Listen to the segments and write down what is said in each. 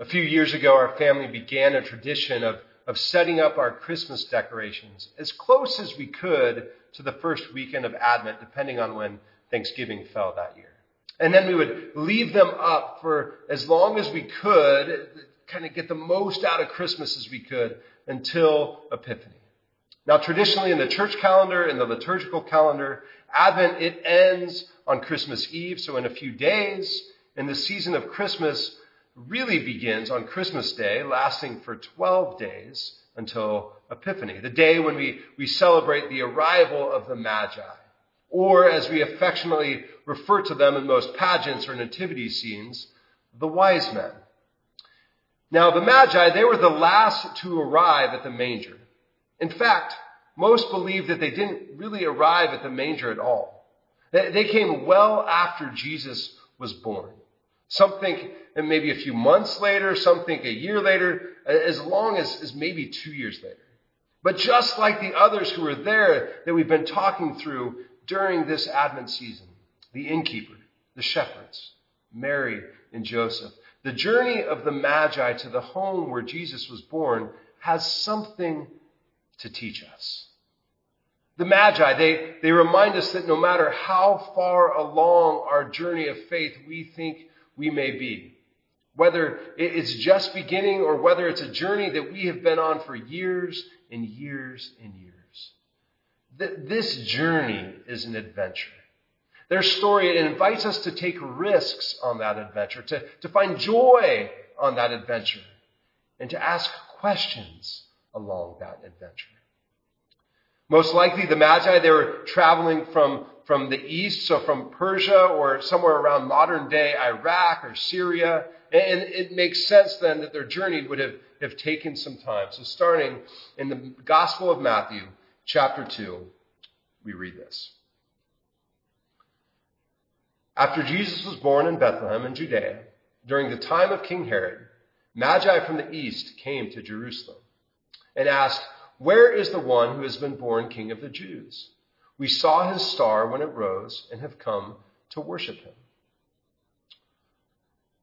A few years ago, our family began a tradition of, of setting up our Christmas decorations as close as we could to the first weekend of Advent, depending on when Thanksgiving fell that year. And then we would leave them up for as long as we could, kind of get the most out of Christmas as we could until Epiphany. Now, traditionally in the church calendar, in the liturgical calendar, Advent, it ends on Christmas Eve, so in a few days, in the season of Christmas really begins on Christmas Day, lasting for 12 days until Epiphany, the day when we, we celebrate the arrival of the Magi, or as we affectionately refer to them in most pageants or nativity scenes, the wise men. Now, the Magi, they were the last to arrive at the manger. In fact, most believe that they didn't really arrive at the manger at all. They came well after Jesus was born. Some think maybe a few months later, some think a year later, as long as, as maybe two years later. But just like the others who were there that we've been talking through during this Advent season, the innkeeper, the shepherds, Mary and Joseph, the journey of the Magi to the home where Jesus was born has something to teach us. The Magi, they, they remind us that no matter how far along our journey of faith we think we may be, whether it's just beginning or whether it's a journey that we have been on for years and years and years, this journey is an adventure. Their story invites us to take risks on that adventure, to, to find joy on that adventure, and to ask questions along that adventure. Most likely the Magi, they were traveling from, from the east, so from Persia or somewhere around modern day Iraq or Syria. And it makes sense then that their journey would have, have taken some time. So starting in the Gospel of Matthew, chapter 2, we read this. After Jesus was born in Bethlehem in Judea, during the time of King Herod, Magi from the east came to Jerusalem and asked, Where is the one who has been born King of the Jews? We saw his star when it rose and have come to worship him.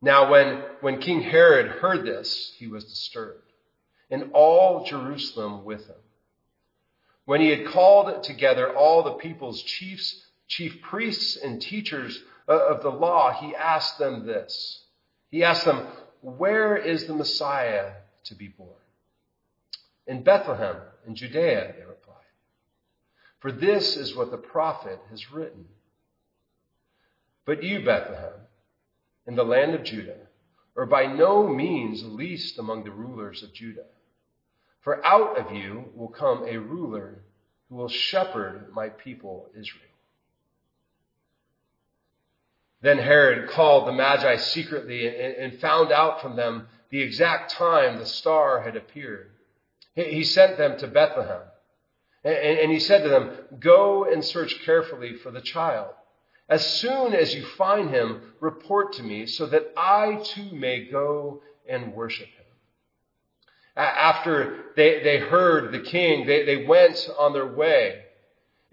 Now, when, when King Herod heard this, he was disturbed, and all Jerusalem with him. When he had called together all the people's chiefs, chief priests, and teachers of the law, he asked them this. He asked them, Where is the Messiah to be born? In Bethlehem, in Judea. For this is what the prophet has written. But you, Bethlehem, in the land of Judah, are by no means least among the rulers of Judah. For out of you will come a ruler who will shepherd my people Israel. Then Herod called the Magi secretly and, found out from them the exact time the star had appeared. He sent them to Bethlehem. And he said to them, Go and search carefully for the child. As soon as you find him, report to me so that I too may go and worship him. After they, they heard the king, they, they went on their way.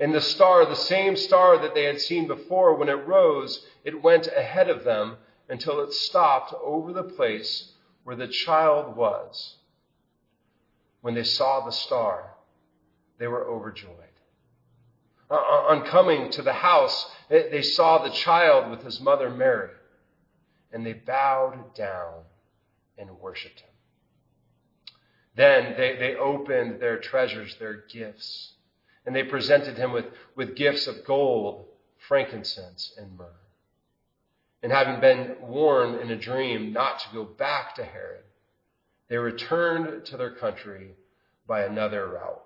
And the star, the same star that they had seen before, when it rose, it went ahead of them until it stopped over the place where the child was. When they saw the star, they were overjoyed. On coming to the house, they saw the child with his mother Mary, and they bowed down and worshiped him. Then they, they opened their treasures, their gifts and they presented him with, with gifts of gold, frankincense, and myrrh. And having been warned in a dream not to go back to Herod, they returned to their country by another route.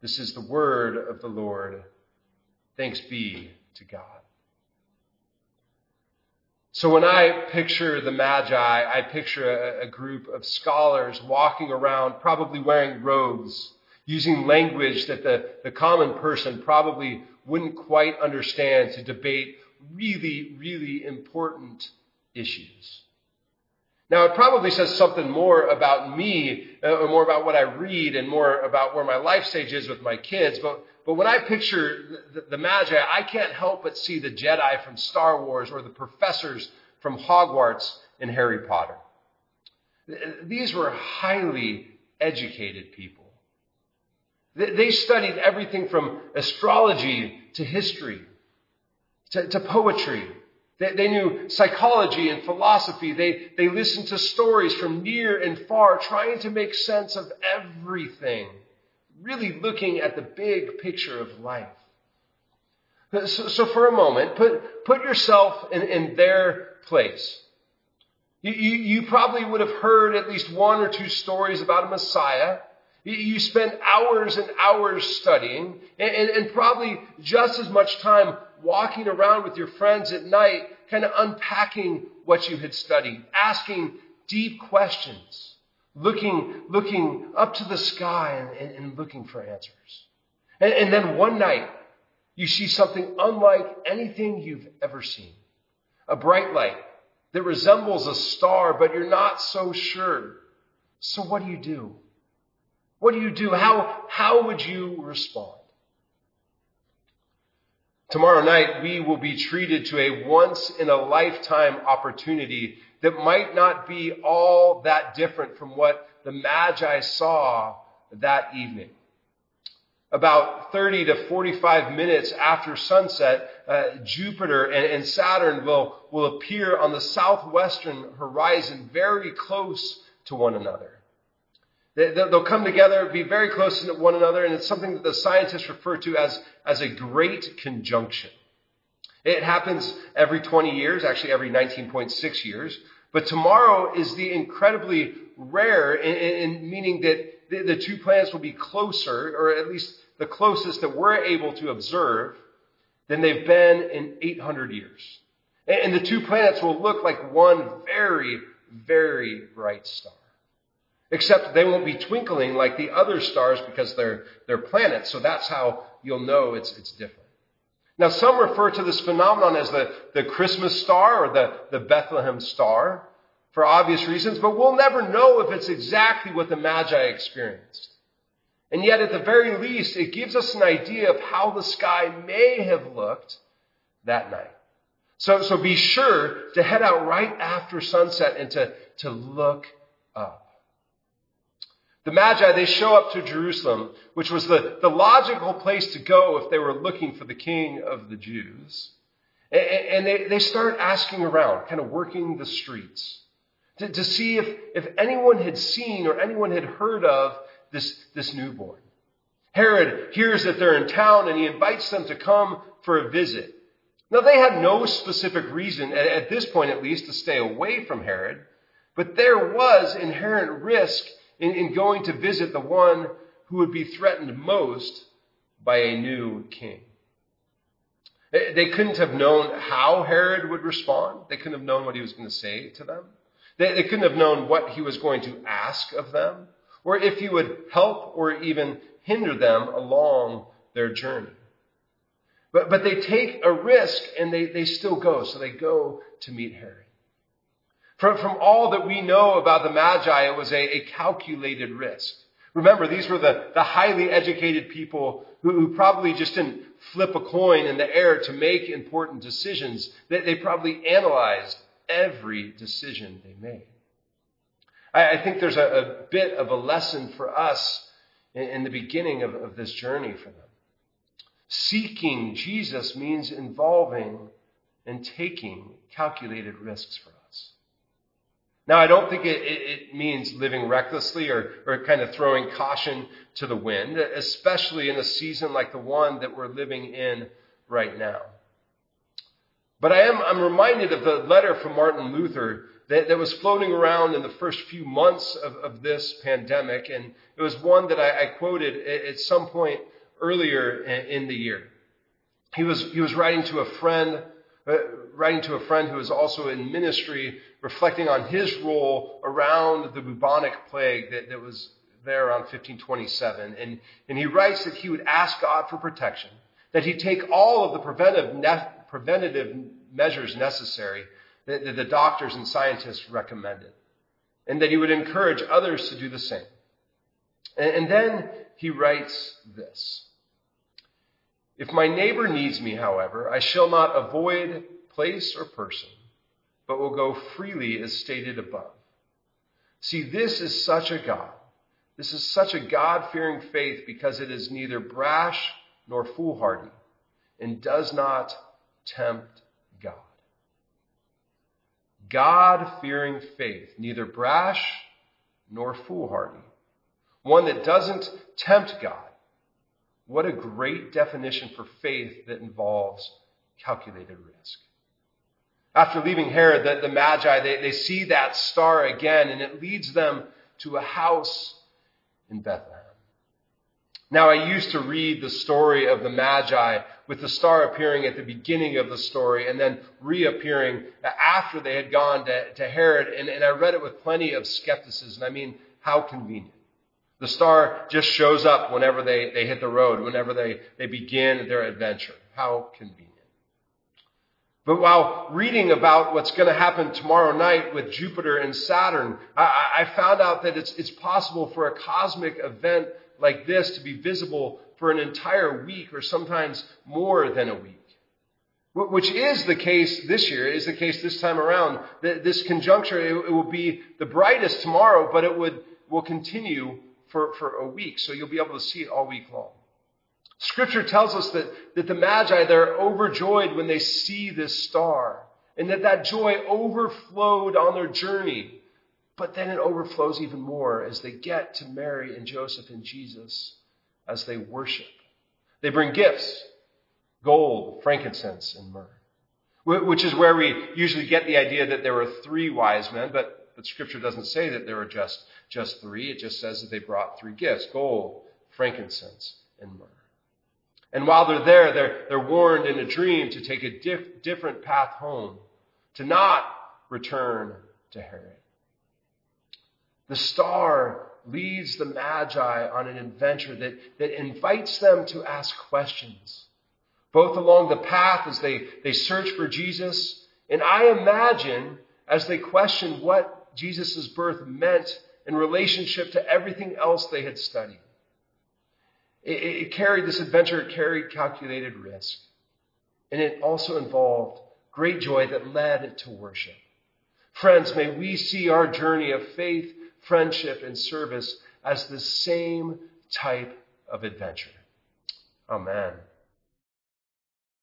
This is the word of the Lord. Thanks be to God. So when I picture the Magi, I picture a, a group of scholars walking around, probably wearing robes using language that the, the common person probably wouldn't quite understand to debate really, really important issues. Now, it probably says something more about me, uh, or more about what I read, and more about where my life stage is with my kids. But, but when I picture the, the Magi, I can't help but see the Jedi from Star Wars or the professors from Hogwarts in Harry Potter. These were highly educated people. They studied everything from astrology to history to, to poetry. They, they, knew psychology and philosophy. They, they listened to stories from near and far, trying to make sense of everything, really looking at the big picture of life. So, so for a moment, put, put yourself in, in their place. You, you, you, probably would have heard at least one or two stories about a Messiah. You, spent hours and hours studying and, and, and probably just as much time walking around with your friends at night, kind of unpacking what you had studied, asking deep questions, looking, looking up to the sky and, and, looking for answers. And, and then one night, you see something unlike anything you've ever seen. A bright light that resembles a star, but you're not so sure. So what do you do? What do you do? How, how would you respond? Tomorrow night, we will be treated to a once in a lifetime opportunity that might not be all that different from what the Magi saw that evening. About 30 to 45 minutes after sunset, uh, Jupiter and, and Saturn will, will appear on the southwestern horizon very close to one another. They'll come together, be very close to one another, and it's something that the scientists refer to as, as a great conjunction. It happens every 20 years, actually every 19.6 years. But tomorrow is the incredibly rare, in, in meaning that the, the two planets will be closer, or at least the closest that we're able to observe, than they've been in 800 years. And, and the two planets will look like one very, very bright star. Except they won't be twinkling like the other stars because they're, they're planets. So that's how you'll know it's, it's different. Now, some refer to this phenomenon as the, the Christmas star or the, the Bethlehem star for obvious reasons, but we'll never know if it's exactly what the Magi experienced. And yet, at the very least, it gives us an idea of how the sky may have looked that night. So, so be sure to head out right after sunset and to, to look up. The Magi, they show up to Jerusalem, which was the, the logical place to go if they were looking for the king of the Jews. And, and they, they start asking around, kind of working the streets to, to see if, if anyone had seen or anyone had heard of this, this newborn. Herod hears that they're in town and he invites them to come for a visit. Now, they had no specific reason, at, at this point at least, to stay away from Herod, but there was inherent risk in, in going to visit the one who would be threatened most by a new king. They couldn't have known how Herod would respond. They couldn't have known what he was going to say to them. They, they, couldn't have known what he was going to ask of them, or if he would help or even hinder them along their journey. But, but they take a risk and they, they still go. So they go to meet Herod. From, from all that we know about the Magi, it was a, a calculated risk. Remember, these were the, the highly educated people who, who, probably just didn't flip a coin in the air to make important decisions. They, they probably analyzed every decision they made. I, I think there's a, a, bit of a lesson for us in, in the beginning of, of this journey for them. Seeking Jesus means involving and taking calculated risks for us. Now, I don't think it, it, it, means living recklessly or, or kind of throwing caution to the wind, especially in a season like the one that we're living in right now. But I am, I'm reminded of the letter from Martin Luther that, that was floating around in the first few months of, of this pandemic. And it was one that I, I quoted at, at, some point earlier in, in the year. He was, he was writing to a friend uh, writing to a friend who is also in ministry, reflecting on his role around the bubonic plague that, that was there around 1527. And, and he writes that he would ask God for protection, that he'd take all of the preventive, ne- preventative measures necessary that, that the doctors and scientists recommended, and that he would encourage others to do the same. And, and then he writes this. If my neighbor needs me, however, I shall not avoid place or person, but will go freely as stated above. See, this is such a God. This is such a God fearing faith because it is neither brash nor foolhardy and does not tempt God. God fearing faith, neither brash nor foolhardy. One that doesn't tempt God. What a great definition for faith that involves calculated risk. After leaving Herod, the, the Magi, they, they see that star again, and it leads them to a house in Bethlehem. Now, I used to read the story of the Magi with the star appearing at the beginning of the story and then reappearing after they had gone to, to Herod, and, and I read it with plenty of skepticism. I mean, how convenient. The star just shows up whenever they, they hit the road, whenever they, they begin their adventure. How convenient. But while reading about what's going to happen tomorrow night with Jupiter and Saturn, I, I found out that it's, it's possible for a cosmic event like this to be visible for an entire week or sometimes more than a week. Which is the case this year, is the case this time around. This conjuncture, it will be the brightest tomorrow, but it would, will continue for, for a week. So you'll be able to see it all week long. Scripture tells us that, that the Magi, they're overjoyed when they see this star, and that that joy overflowed on their journey. But then it overflows even more as they get to Mary and Joseph and Jesus as they worship. They bring gifts gold, frankincense, and myrrh, which is where we usually get the idea that there were three wise men, but, but Scripture doesn't say that there were just, just three. It just says that they brought three gifts gold, frankincense, and myrrh. And while they're there, they're, they're warned in a dream to take a diff, different path home, to not return to Herod. The star leads the Magi on an adventure that, that invites them to ask questions, both along the path as they, they search for Jesus, and I imagine as they question what Jesus' birth meant in relationship to everything else they had studied. It, it carried this adventure, it carried calculated risk. And it also involved great joy that led to worship. Friends, may we see our journey of faith, friendship, and service as the same type of adventure. Amen.